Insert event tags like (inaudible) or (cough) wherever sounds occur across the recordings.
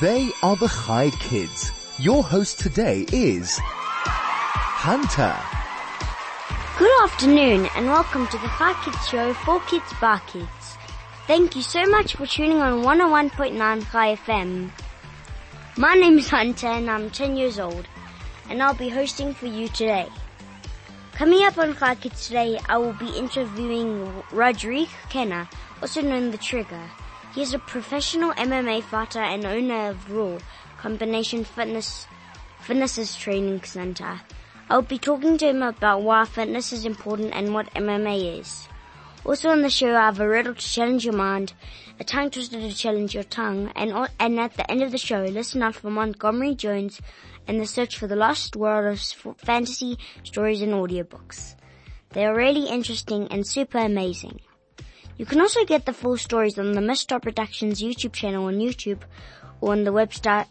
They are the Chai Kids. Your host today is Hunter. Good afternoon and welcome to the Chai Kids Show for Kids by Kids. Thank you so much for tuning on 101.9 Chai FM. My name is Hunter and I'm 10 years old and I'll be hosting for you today. Coming up on Chai Kids today, I will be interviewing Rodrique Kena, also known The Trigger. He is a professional MMA fighter and owner of Raw Combination Fitness Fitnesses Training Center. I'll be talking to him about why fitness is important and what MMA is. Also on the show, I have a riddle to challenge your mind, a tongue twister to challenge your tongue, and, and at the end of the show, listen out for Montgomery Jones and the search for the lost world of fantasy stories and audiobooks. They are really interesting and super amazing. You can also get the full stories on the Mr. Productions YouTube channel on YouTube or on the website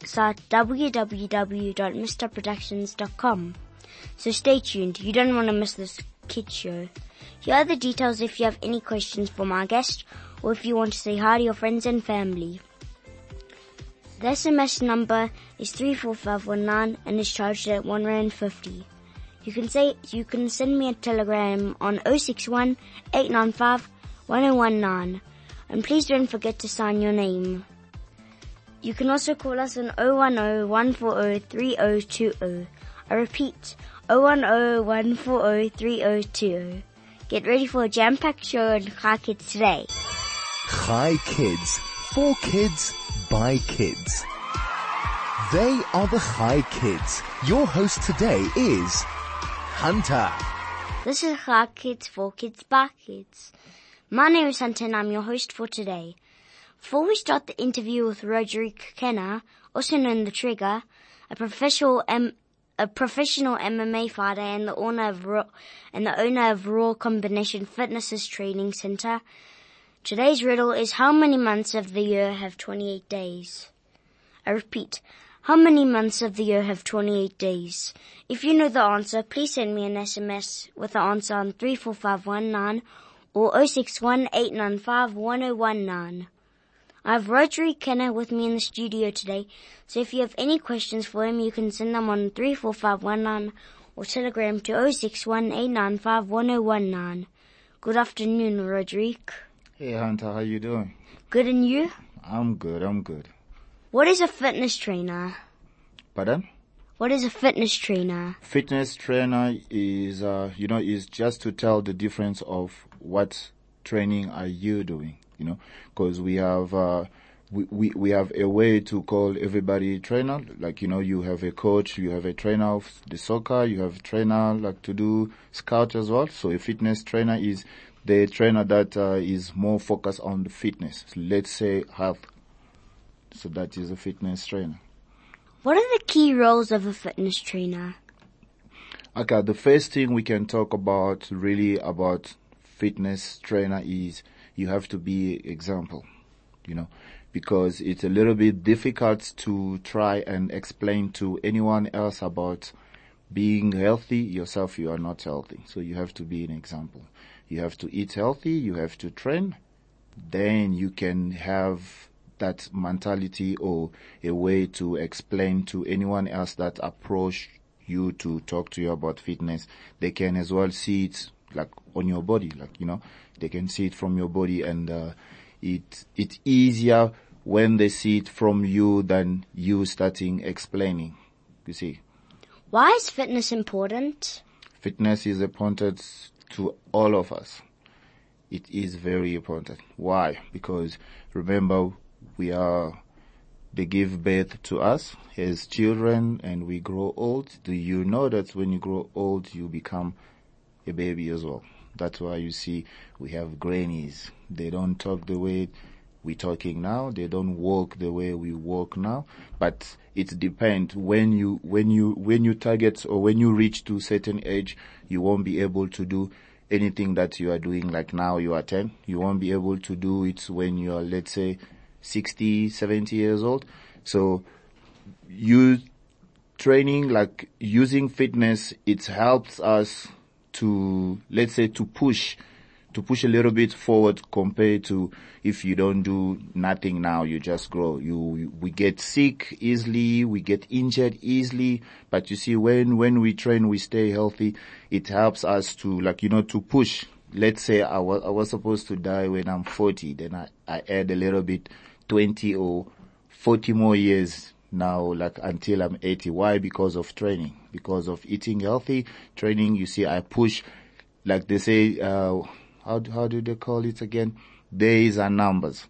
www.mrproductions.com. So stay tuned. You don't want to miss this kid show. Here are the details if you have any questions for my guest or if you want to say hi to your friends and family. The SMS number is 34519 and is charged at 1 Rand 50. You can say, you can send me a telegram on 061 895 1019 and please don't forget to sign your name. You can also call us on 010 140 3020. I repeat, 010 140 3020. Get ready for a jam-packed show on Chai Kids today. Chai Kids. For kids, by kids. They are the Chai Kids. Your host today is Hunter. This is Chai Kids for Kids by Kids. My name is Hunter and I'm your host for today. Before we start the interview with Rodrique Kena, also known The Trigger, a professional M- a professional MMA fighter and the owner of Raw, and the owner of Raw Combination Fitnesses Training Center. Today's riddle is how many months of the year have 28 days? I repeat, how many months of the year have 28 days? If you know the answer, please send me an SMS with the answer on 34519 or 0618951019. I have Rodrique Kena with me in the studio today, so if you have any questions for him, you can send them on 34519 or telegram to 0618951019. Good afternoon, Rodrique. Hey Hunter, how you doing? Good and you? I'm good, I'm good. What is a fitness trainer? Pardon? What is a fitness trainer? Fitness trainer is, uh, you know, is just to tell the difference of what training are you doing, you know, cause we have, uh, we, we, we have a way to call everybody trainer. Like, you know, you have a coach, you have a trainer of the soccer, you have a trainer like to do scout as well. So a fitness trainer is the trainer that uh, is more focused on the fitness. Let's say health. So that is a fitness trainer. What are the key roles of a fitness trainer? Okay, the first thing we can talk about really about fitness trainer is you have to be example, you know, because it's a little bit difficult to try and explain to anyone else about being healthy yourself you are not healthy. So you have to be an example. You have to eat healthy, you have to train, then you can have that mentality or a way to explain to anyone else that approach you to talk to you about fitness. They can as well see it like on your body, like, you know, they can see it from your body and, uh, it, it's easier when they see it from you than you starting explaining. You see? Why is fitness important? Fitness is important to all of us. It is very important. Why? Because remember, we are, they give birth to us as children and we grow old. Do you know that when you grow old, you become a baby as well? That's why you see we have grannies. They don't talk the way we're talking now. They don't walk the way we walk now. But it depends when you, when you, when you target or when you reach to certain age, you won't be able to do anything that you are doing like now you are 10. You won't be able to do it when you are, let's say, 60, 70 years old. So you training, like using fitness, it helps us to, let's say, to push to push a little bit forward compared to if you don't do nothing now, you just grow. You, we get sick easily, we get injured easily, but you see when, when we train, we stay healthy. It helps us to like, you know, to push. Let's say I was, I was supposed to die when I'm 40, then I, I add a little bit 20 or 40 more years now, like until I'm 80. Why? Because of training, because of eating healthy, training. You see, I push, like they say, uh, how, how do they call it again? Days are numbers.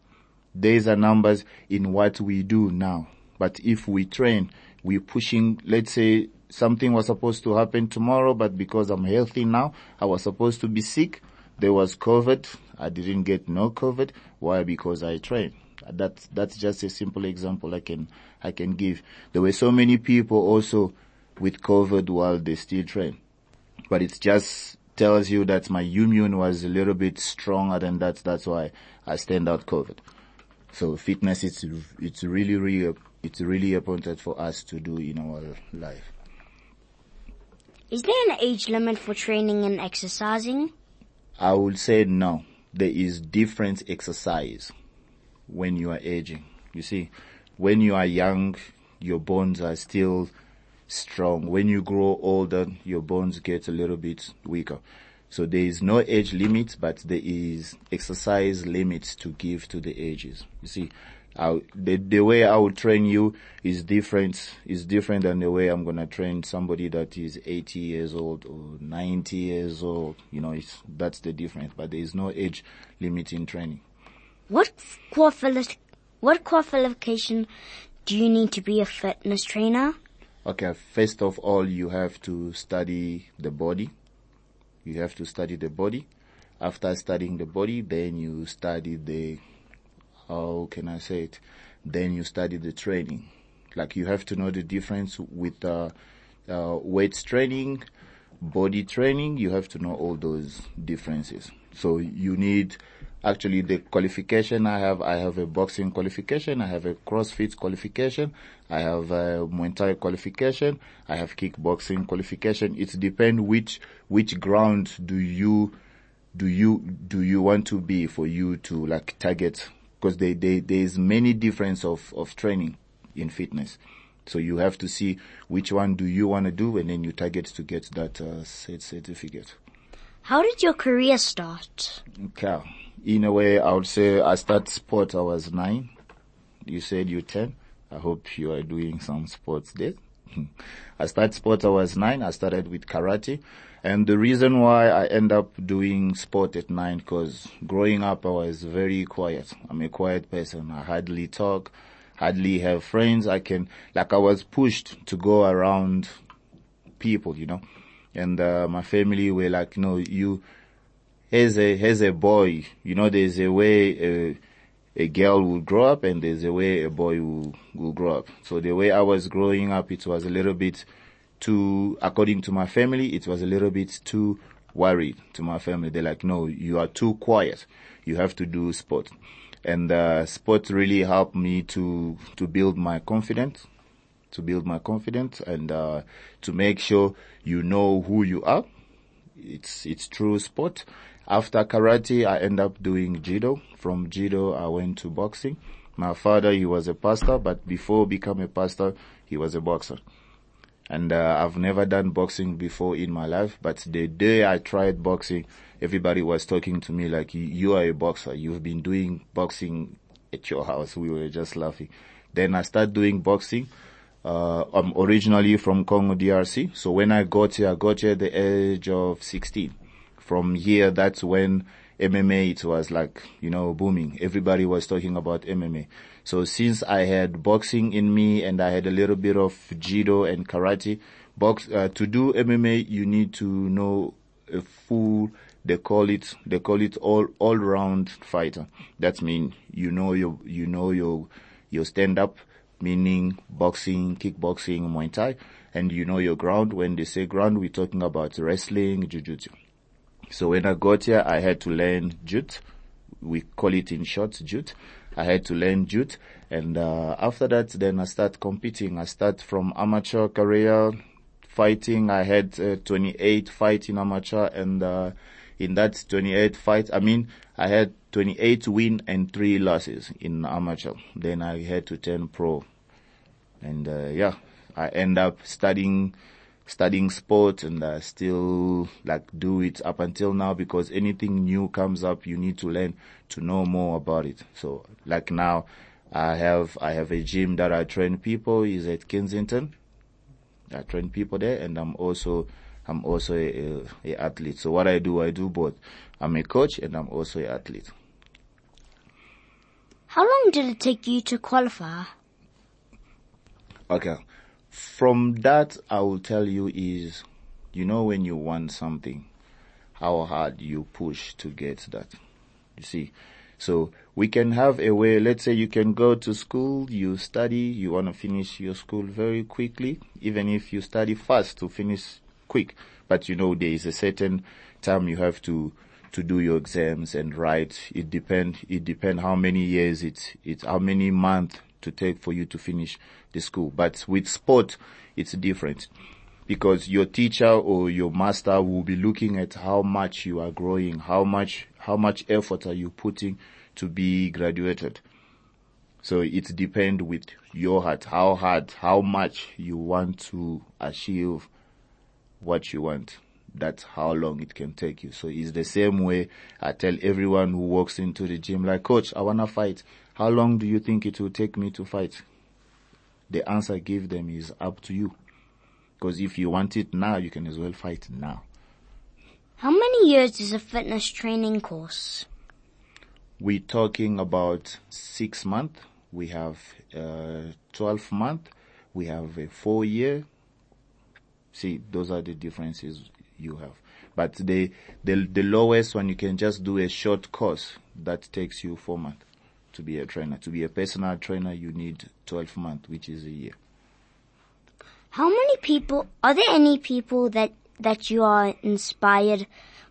Days are numbers in what we do now. But if we train, we're pushing, let's say something was supposed to happen tomorrow, but because I'm healthy now, I was supposed to be sick. There was COVID. I didn't get no COVID. Why? Because I trained. That's, that's just a simple example I can, I can give. There were so many people also with COVID while they still train. But it just tells you that my immune was a little bit stronger than that. That's why I stand out COVID. So fitness, it's, it's really, really, it's really important for us to do in our life. Is there an age limit for training and exercising? I would say no. There is different exercise when you are aging. You see, when you are young, your bones are still strong. When you grow older, your bones get a little bit weaker. So there is no age limit, but there is exercise limits to give to the ages. You see, I, the, the way I will train you is different, is different than the way I'm gonna train somebody that is 80 years old or 90 years old. You know, it's, that's the difference, but there is no age limit in training. What qualification, what qualification do you need to be a fitness trainer? Okay, first of all, you have to study the body. You have to study the body. After studying the body, then you study the, how can I say it? Then you study the training. Like you have to know the difference with, uh, uh, training, body training. You have to know all those differences. So you need actually the qualification I have, I have a boxing qualification, I have a CrossFit qualification, I have a Muay Thai qualification, I have kickboxing qualification. It depends which, which ground do you, do you, do you want to be for you to like target? Because they, they, there is many difference of, of training in fitness. So you have to see which one do you want to do and then you target to get that uh, certificate. How did your career start? Okay. In a way, I would say I started sport I was nine. You said you ten. I hope you are doing some sports there. (laughs) I started sport I was nine. I started with karate. And the reason why I end up doing sport at nine, cause growing up I was very quiet. I'm a quiet person. I hardly talk, hardly have friends. I can, like I was pushed to go around people, you know and uh, my family were like, no, you, as a as a boy, you know, there's a way a, a girl will grow up, and there's a way a boy will will grow up. So the way I was growing up, it was a little bit too, according to my family, it was a little bit too worried to my family. They're like, no, you are too quiet. You have to do sport. And, uh, sport really helped me to, to build my confidence to build my confidence and uh, to make sure you know who you are. It's it's true sport. After karate, I end up doing judo. From judo, I went to boxing. My father, he was a pastor, but before become a pastor, he was a boxer. And uh, I've never done boxing before in my life, but the day I tried boxing, everybody was talking to me like, you are a boxer. You've been doing boxing at your house. We were just laughing. Then I started doing boxing. Uh, I'm originally from Congo DRC. So when I got here, I got here at the age of 16. From here, that's when MMA, it was like, you know, booming. Everybody was talking about MMA. So since I had boxing in me and I had a little bit of judo and karate, box, uh, to do MMA, you need to know a full, they call it, they call it all, all round fighter. That means you know your, you know your, your stand up, meaning boxing, kickboxing, Muay Thai, and you know your ground. When they say ground, we're talking about wrestling, jujutsu. So when I got here, I had to learn jut. We call it in short jut. I had to learn jut, and uh, after that, then I start competing. I start from amateur career fighting. I had uh, 28 fights in amateur, and uh, in that 28 fights, I mean, I had 28 win and three losses in amateur. Then I had to turn pro. And, uh, yeah, I end up studying, studying sport and I still like do it up until now because anything new comes up, you need to learn to know more about it. So like now, I have, I have a gym that I train people is at Kensington. I train people there and I'm also, I'm also a, a, athlete. So what I do, I do both. I'm a coach and I'm also an athlete. How long did it take you to qualify? Okay. From that, I will tell you is, you know, when you want something, how hard you push to get that. You see, so we can have a way, let's say you can go to school, you study, you want to finish your school very quickly, even if you study fast to finish quick. But you know, there is a certain time you have to, to do your exams and write. It depend, it depend how many years it's, it's how many months to take for you to finish the school. But with sport, it's different because your teacher or your master will be looking at how much you are growing, how much, how much effort are you putting to be graduated. So it depends with your heart, how hard, how much you want to achieve what you want. That's how long it can take you. So it's the same way I tell everyone who walks into the gym like, coach, I want to fight. How long do you think it will take me to fight? The answer I give them is up to you. Because if you want it now, you can as well fight now. How many years is a fitness training course? We're talking about six months. We have uh, 12 month. We have a four year. See, those are the differences you have. But the, the, the lowest one, you can just do a short course that takes you four months to be a trainer. To be a personal trainer, you need 12 months, which is a year. How many people, are there any people that, that you are inspired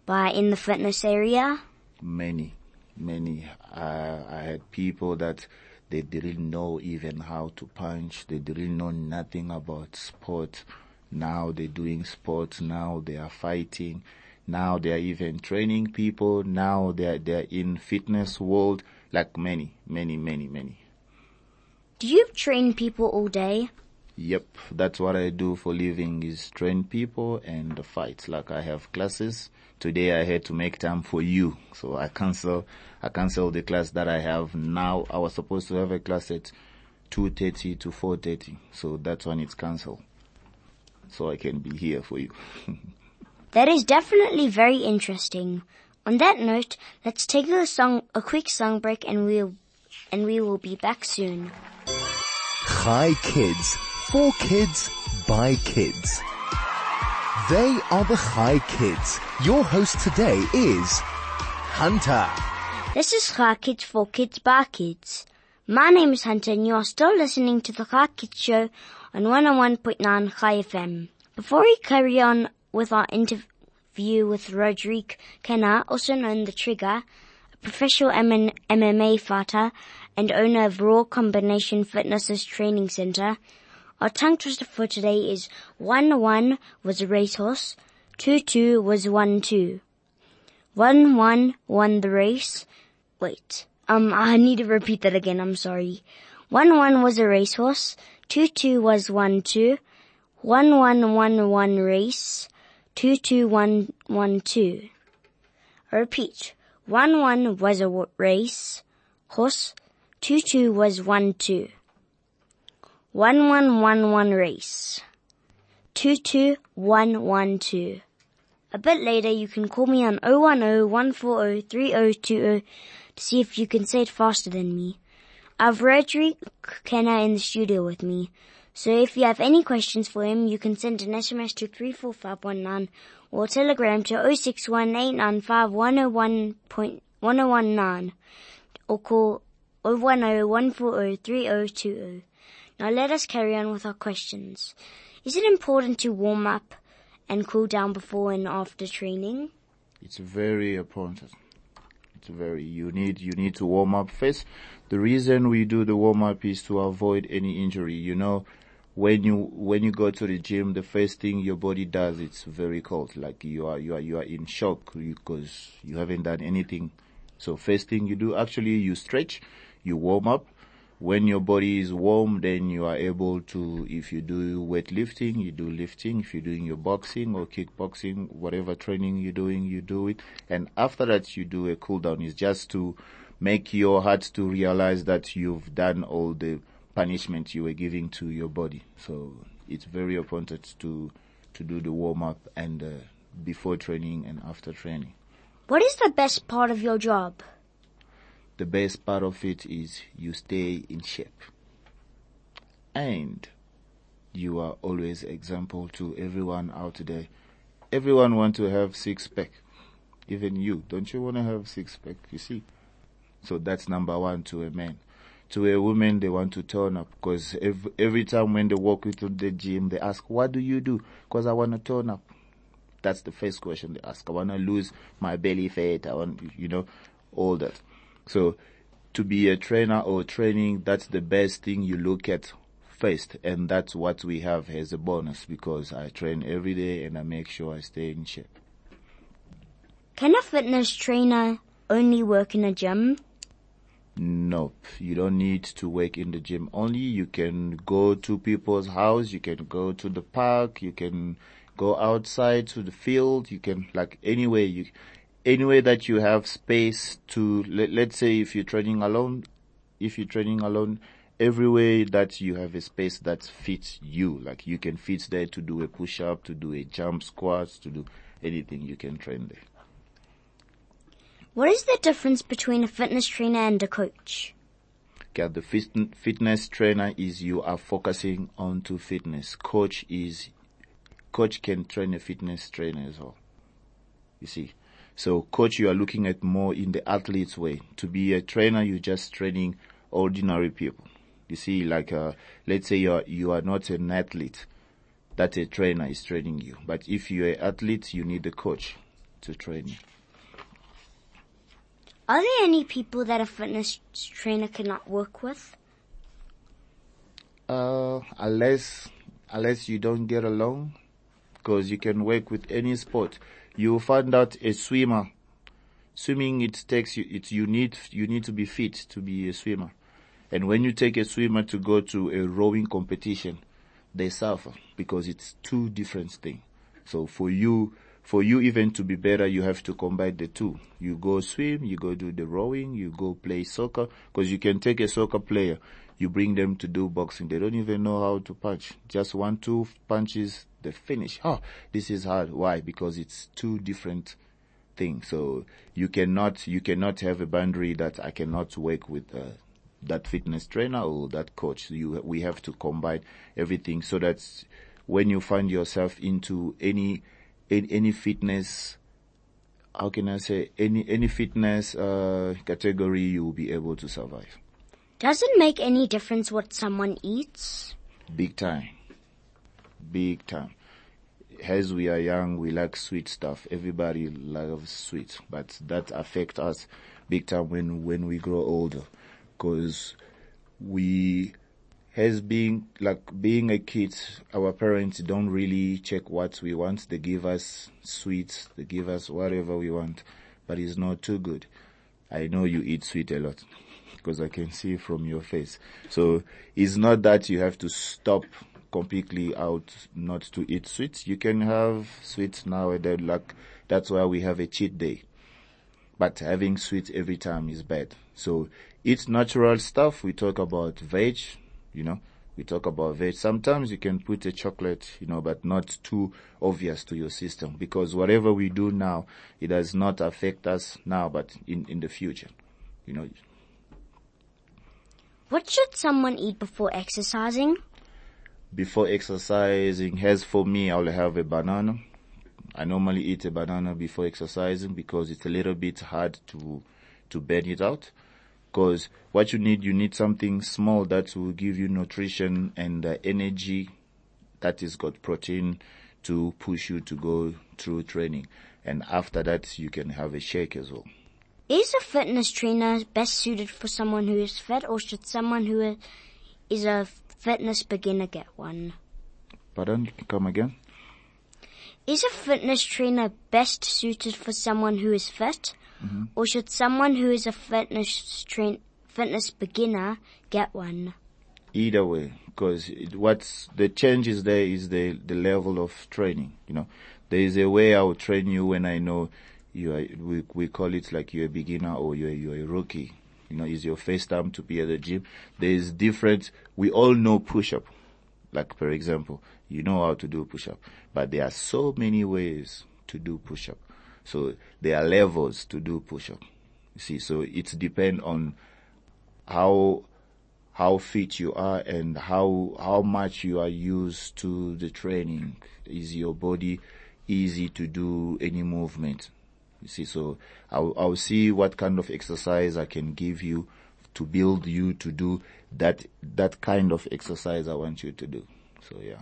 by in the fitness area? Many, many. Uh, I had people that they didn't know even how to punch. They didn't know nothing about sport. Now they're doing sports. Now they are fighting. Now they are even training people. Now they're, they're in fitness world. Like many, many, many, many. Do you train people all day? Yep, that's what I do for living is train people and fight. Like I have classes. Today I had to make time for you. So I cancel, I cancel the class that I have now. I was supposed to have a class at 2.30 to 4.30. So that's when it's cancelled. So I can be here for you. (laughs) that is definitely very interesting. On that note, let's take a song, a quick song break and we'll, and we will be back soon. Chai kids, for kids, by kids. They are the Chai Kids. Your host today is Hunter. This is Chai Kids for Kids by Kids. My name is Hunter and you are still listening to the Chai Kids show on 101.9 Chai FM. Before we carry on with our interview, view with Rodrique Kena, also known The Trigger, a professional MMA fighter and owner of Raw Combination Fitness's training center. Our tongue twister for today is 1-1 was a racehorse, 2-2 was 1-2. 1-1 won the race. Wait, um, (laughs) I need to repeat that again, I'm sorry. 1-1 was a racehorse, 2-2 was 1-2. 1-1 won race, two two one one two. I repeat, one one was a race, horse, two two was one two. One one one one race, two two one one two. A bit later, you can call me on 010-140-3020 to see if you can say it faster than me. I've Rodrique Kena in the studio with me. So if you have any questions for him, you can send an SMS to 34519 or telegram to 0618951019 or call 010-140-3020. Now let us carry on with our questions. Is it important to warm up and cool down before and after training? It's very important. It's very, you need, you need to warm up first. The reason we do the warm up is to avoid any injury. You know, when you when you go to the gym, the first thing your body does it's very cold. Like you are you are you are in shock because you haven't done anything. So first thing you do actually you stretch, you warm up. When your body is warm, then you are able to, if you do weightlifting, you do lifting. If you're doing your boxing or kickboxing, whatever training you're doing, you do it. And after that, you do a cool down. It's just to make your heart to realize that you've done all the punishment you were giving to your body. So it's very important to to do the warm up and uh, before training and after training. What is the best part of your job? The best part of it is you stay in shape. And you are always example to everyone out there. Everyone want to have six pack. Even you. Don't you want to have six pack? You see? So that's number one to a man to a woman, they want to turn up because every, every time when they walk into the gym, they ask, what do you do? Because I want to turn up. That's the first question they ask. I want to lose my belly fat. I want, you know, all that. So to be a trainer or training, that's the best thing you look at first. And that's what we have as a bonus because I train every day and I make sure I stay in shape. Can a fitness trainer only work in a gym? Nope. You don't need to work in the gym only. You can go to people's house. You can go to the park. You can go outside to the field. You can like anywhere you, anywhere that you have space to, let, let's say if you're training alone, if you're training alone, everywhere that you have a space that fits you, like you can fit there to do a push up, to do a jump squats, to do anything you can train there. What is the difference between a fitness trainer and a coach? Okay, the fit, fitness trainer is you are focusing on to fitness. Coach is, coach can train a fitness trainer as well. You see. So coach, you are looking at more in the athlete's way. To be a trainer, you're just training ordinary people. You see, like, uh, let's say you are, you are not an athlete. That a trainer is training you. But if you're an athlete, you need a coach to train you. Are there any people that a fitness trainer cannot work with? Uh, unless, unless you don't get along, because you can work with any sport. You'll find out a swimmer, swimming it takes you, it, you need, you need to be fit to be a swimmer. And when you take a swimmer to go to a rowing competition, they suffer because it's two different things. So for you, for you even to be better, you have to combine the two. You go swim, you go do the rowing, you go play soccer, because you can take a soccer player, you bring them to do boxing. They don't even know how to punch. Just one, two punches, they finish. Oh, this is hard. Why? Because it's two different things. So you cannot, you cannot have a boundary that I cannot work with, uh, that fitness trainer or that coach. You, we have to combine everything so that when you find yourself into any any, any fitness, how can I say, any, any fitness, uh, category you will be able to survive. Does it make any difference what someone eats? Big time. Big time. As we are young, we like sweet stuff. Everybody loves sweet, but that affects us big time when, when we grow older. Cause we, has been like being a kid, our parents don't really check what we want. They give us sweets, they give us whatever we want, but it's not too good. I know you eat sweet a lot because I can see from your face. So it's not that you have to stop completely out not to eat sweets. You can have sweets now and then like that's why we have a cheat day. But having sweets every time is bad. So eat natural stuff. We talk about veg, you know. We talk about veg. Sometimes you can put a chocolate, you know, but not too obvious to your system because whatever we do now, it does not affect us now, but in, in the future, you know. What should someone eat before exercising? Before exercising, as for me, I'll have a banana. I normally eat a banana before exercising because it's a little bit hard to, to burn it out because what you need, you need something small that will give you nutrition and uh, energy that is got protein to push you to go through training. And after that, you can have a shake as well. Is a fitness trainer best suited for someone who is fit or should someone who is a fitness beginner get one? Pardon? Come again? Is a fitness trainer best suited for someone who is fit? Mm-hmm. Or should someone who is a fitness train, fitness beginner get one? either way because what's the changes there is the the level of training you know. There is a way i will train you when i know you are we, we call it like you're a beginner or you're you're a rookie. You know it's your first time to be at the gym. There is different we all know push up like for example you know how to do push up but there are so many ways to do push up so there are levels to do push up you see so it depends on how how fit you are and how how much you are used to the training. Is your body easy to do any movement? You see, so I'll, I'll see what kind of exercise I can give you to build you to do that that kind of exercise I want you to do. So yeah.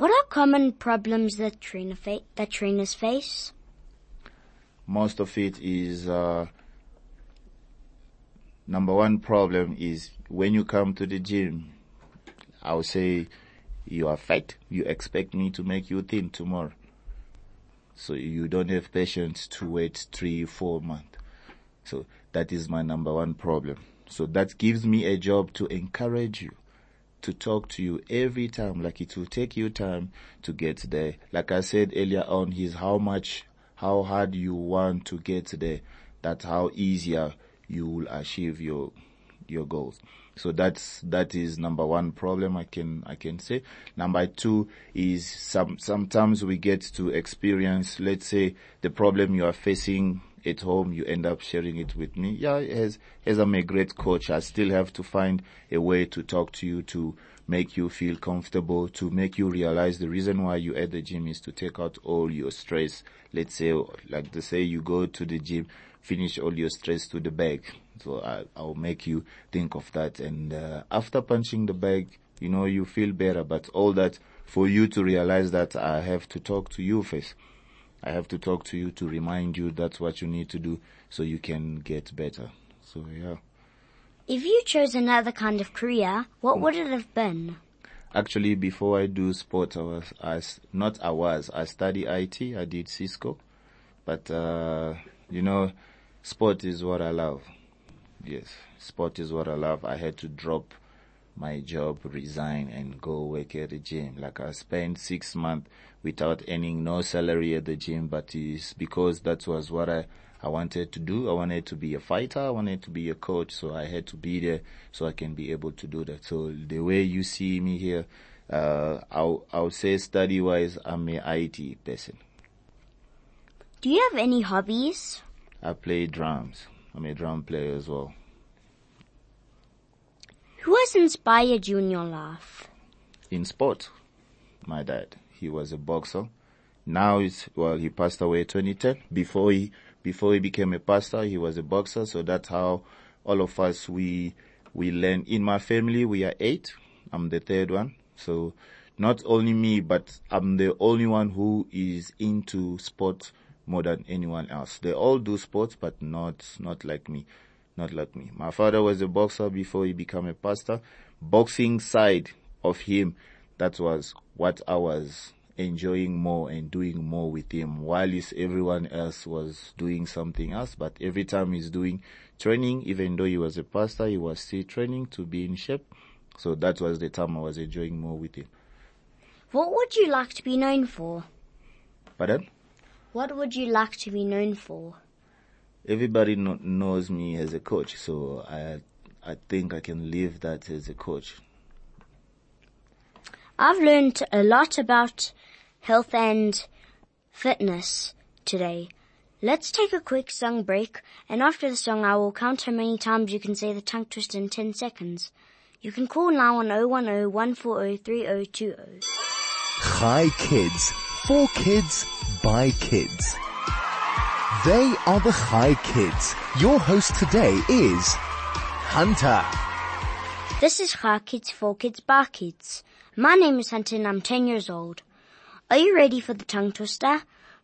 What are common problems that trainer fa- that trainers face? Most of it is uh, number one problem is when you come to the gym, I would say you are fat. You expect me to make you thin tomorrow. So you don't have patience to wait three, four months. So that is my number one problem. So that gives me a job to encourage you, to talk to you every time. Like it will take you time to get there. Like I said earlier on, is how much, how hard you want to get there. That's how easier you will achieve your your goals. So that's that is number one problem I can I can say. Number two is some sometimes we get to experience let's say the problem you are facing at home you end up sharing it with me. Yeah, as as I'm a great coach I still have to find a way to talk to you to make you feel comfortable, to make you realize the reason why you at the gym is to take out all your stress. Let's say like they say you go to the gym finish all your stress to the bag. So I, I'll make you think of that. And uh, after punching the bag, you know, you feel better. But all that for you to realize that I have to talk to you first. I have to talk to you to remind you that's what you need to do so you can get better. So yeah. If you chose another kind of career, what would it have been? Actually, before I do sport, I was, I, not I was, I study IT, I did Cisco. But, uh, you know, sport is what I love. Yes, sport is what I love. I had to drop my job, resign and go work at the gym. Like I spent six months without earning no salary at the gym, but it's because that was what I, I wanted to do. I wanted to be a fighter. I wanted to be a coach. So I had to be there so I can be able to do that. So the way you see me here, uh, I'll, I'll say study wise, I'm a IT person. Do you have any hobbies? I play drums. I'm a drum player as well. Who has inspired you in your life? in sport. My dad, he was a boxer. Now it's, well, he passed away 2010. Before he, before he became a pastor, he was a boxer. So that's how all of us, we, we learn. In my family, we are eight. I'm the third one. So not only me, but I'm the only one who is into sports more than anyone else. They all do sports, but not, not like me. Not like me. My father was a boxer before he became a pastor. Boxing side of him, that was what I was enjoying more and doing more with him while everyone else was doing something else. But every time he's doing training, even though he was a pastor, he was still training to be in shape. So that was the time I was enjoying more with him. What would you like to be known for? Pardon? What would you like to be known for? Everybody kno- knows me as a coach, so I I think I can leave that as a coach. I've learned a lot about health and fitness today. Let's take a quick song break, and after the song I will count how many times you can say the tongue twister in 10 seconds. You can call now on 010 140 3020. Chai Kids. For kids, by kids. They are the Chai Kids. Your host today is Hunter. This is Chai Kids for Kids by Kids. My name is Hunter and I'm 10 years old. Are you ready for the tongue twister?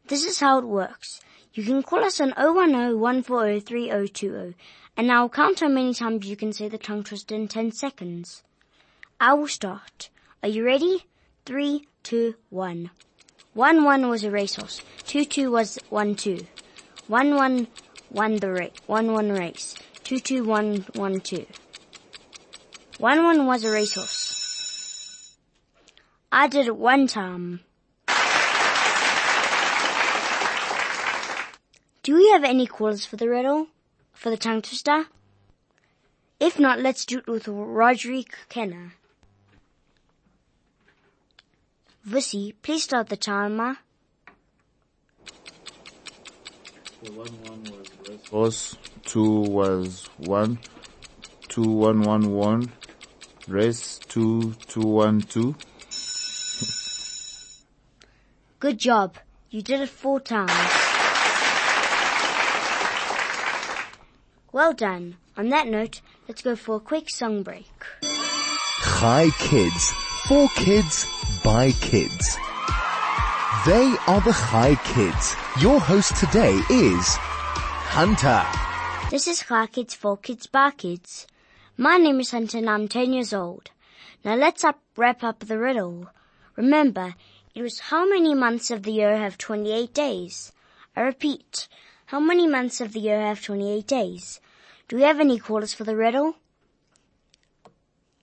This is how it works. You can call us on 010-140-3020 and I'll count how many times you can say the tongue twister in 10 seconds. I will start. Are you ready? Three, two, one. One one was a racehorse. Two two was one two. One one won the race. One one race. Two two one one two. One one was a racehorse. I did it one time. Do we have any callers for the riddle? For the tongue twister? If not, let's do it with Rodrique Kena. Vussy, please start the timer. One one was horse, two was one, two one one one, race two two one two. Good job. You did it four times. Well done. On that note, let's go for a quick song break. Chai Kids. For kids, by kids. They are the Chai Kids. Your host today is Hunter. This is Chai Kids for Kids by Kids. My name is Hunter and I'm 10 years old. Now let's up, wrap up the riddle. Remember, it was how many months of the year have 28 days? I repeat, how many months of the year have 28 days? Do we have any callers for the riddle?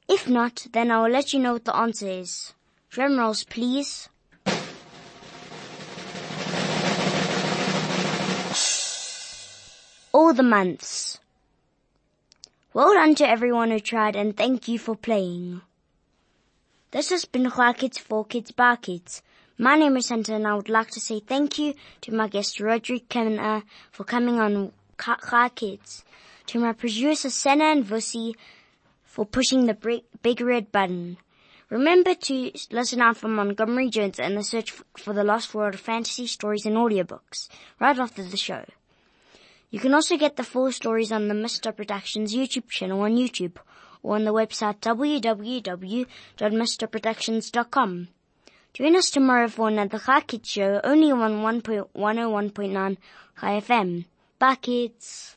If not, then I will let you know what the answer is. Drum rolls, please. All the months. Well done to everyone who tried and thank you for playing. This has been Kids for Kids by Kids. My name is Santa and I would like to say thank you to my guest Rodrique Kena for coming on Chai Kids. To my producer Senna and Vussy for pushing the big red button. Remember to listen out for Montgomery Jones and the search for the Lost World of Fantasy stories and audiobooks right after the show. You can also get the full stories on the Mr. Productions YouTube channel on YouTube or on the website www.mrproductions.com. Join us tomorrow for another Chai Kids show only on 1.101.9 Chai FM. Bye kids!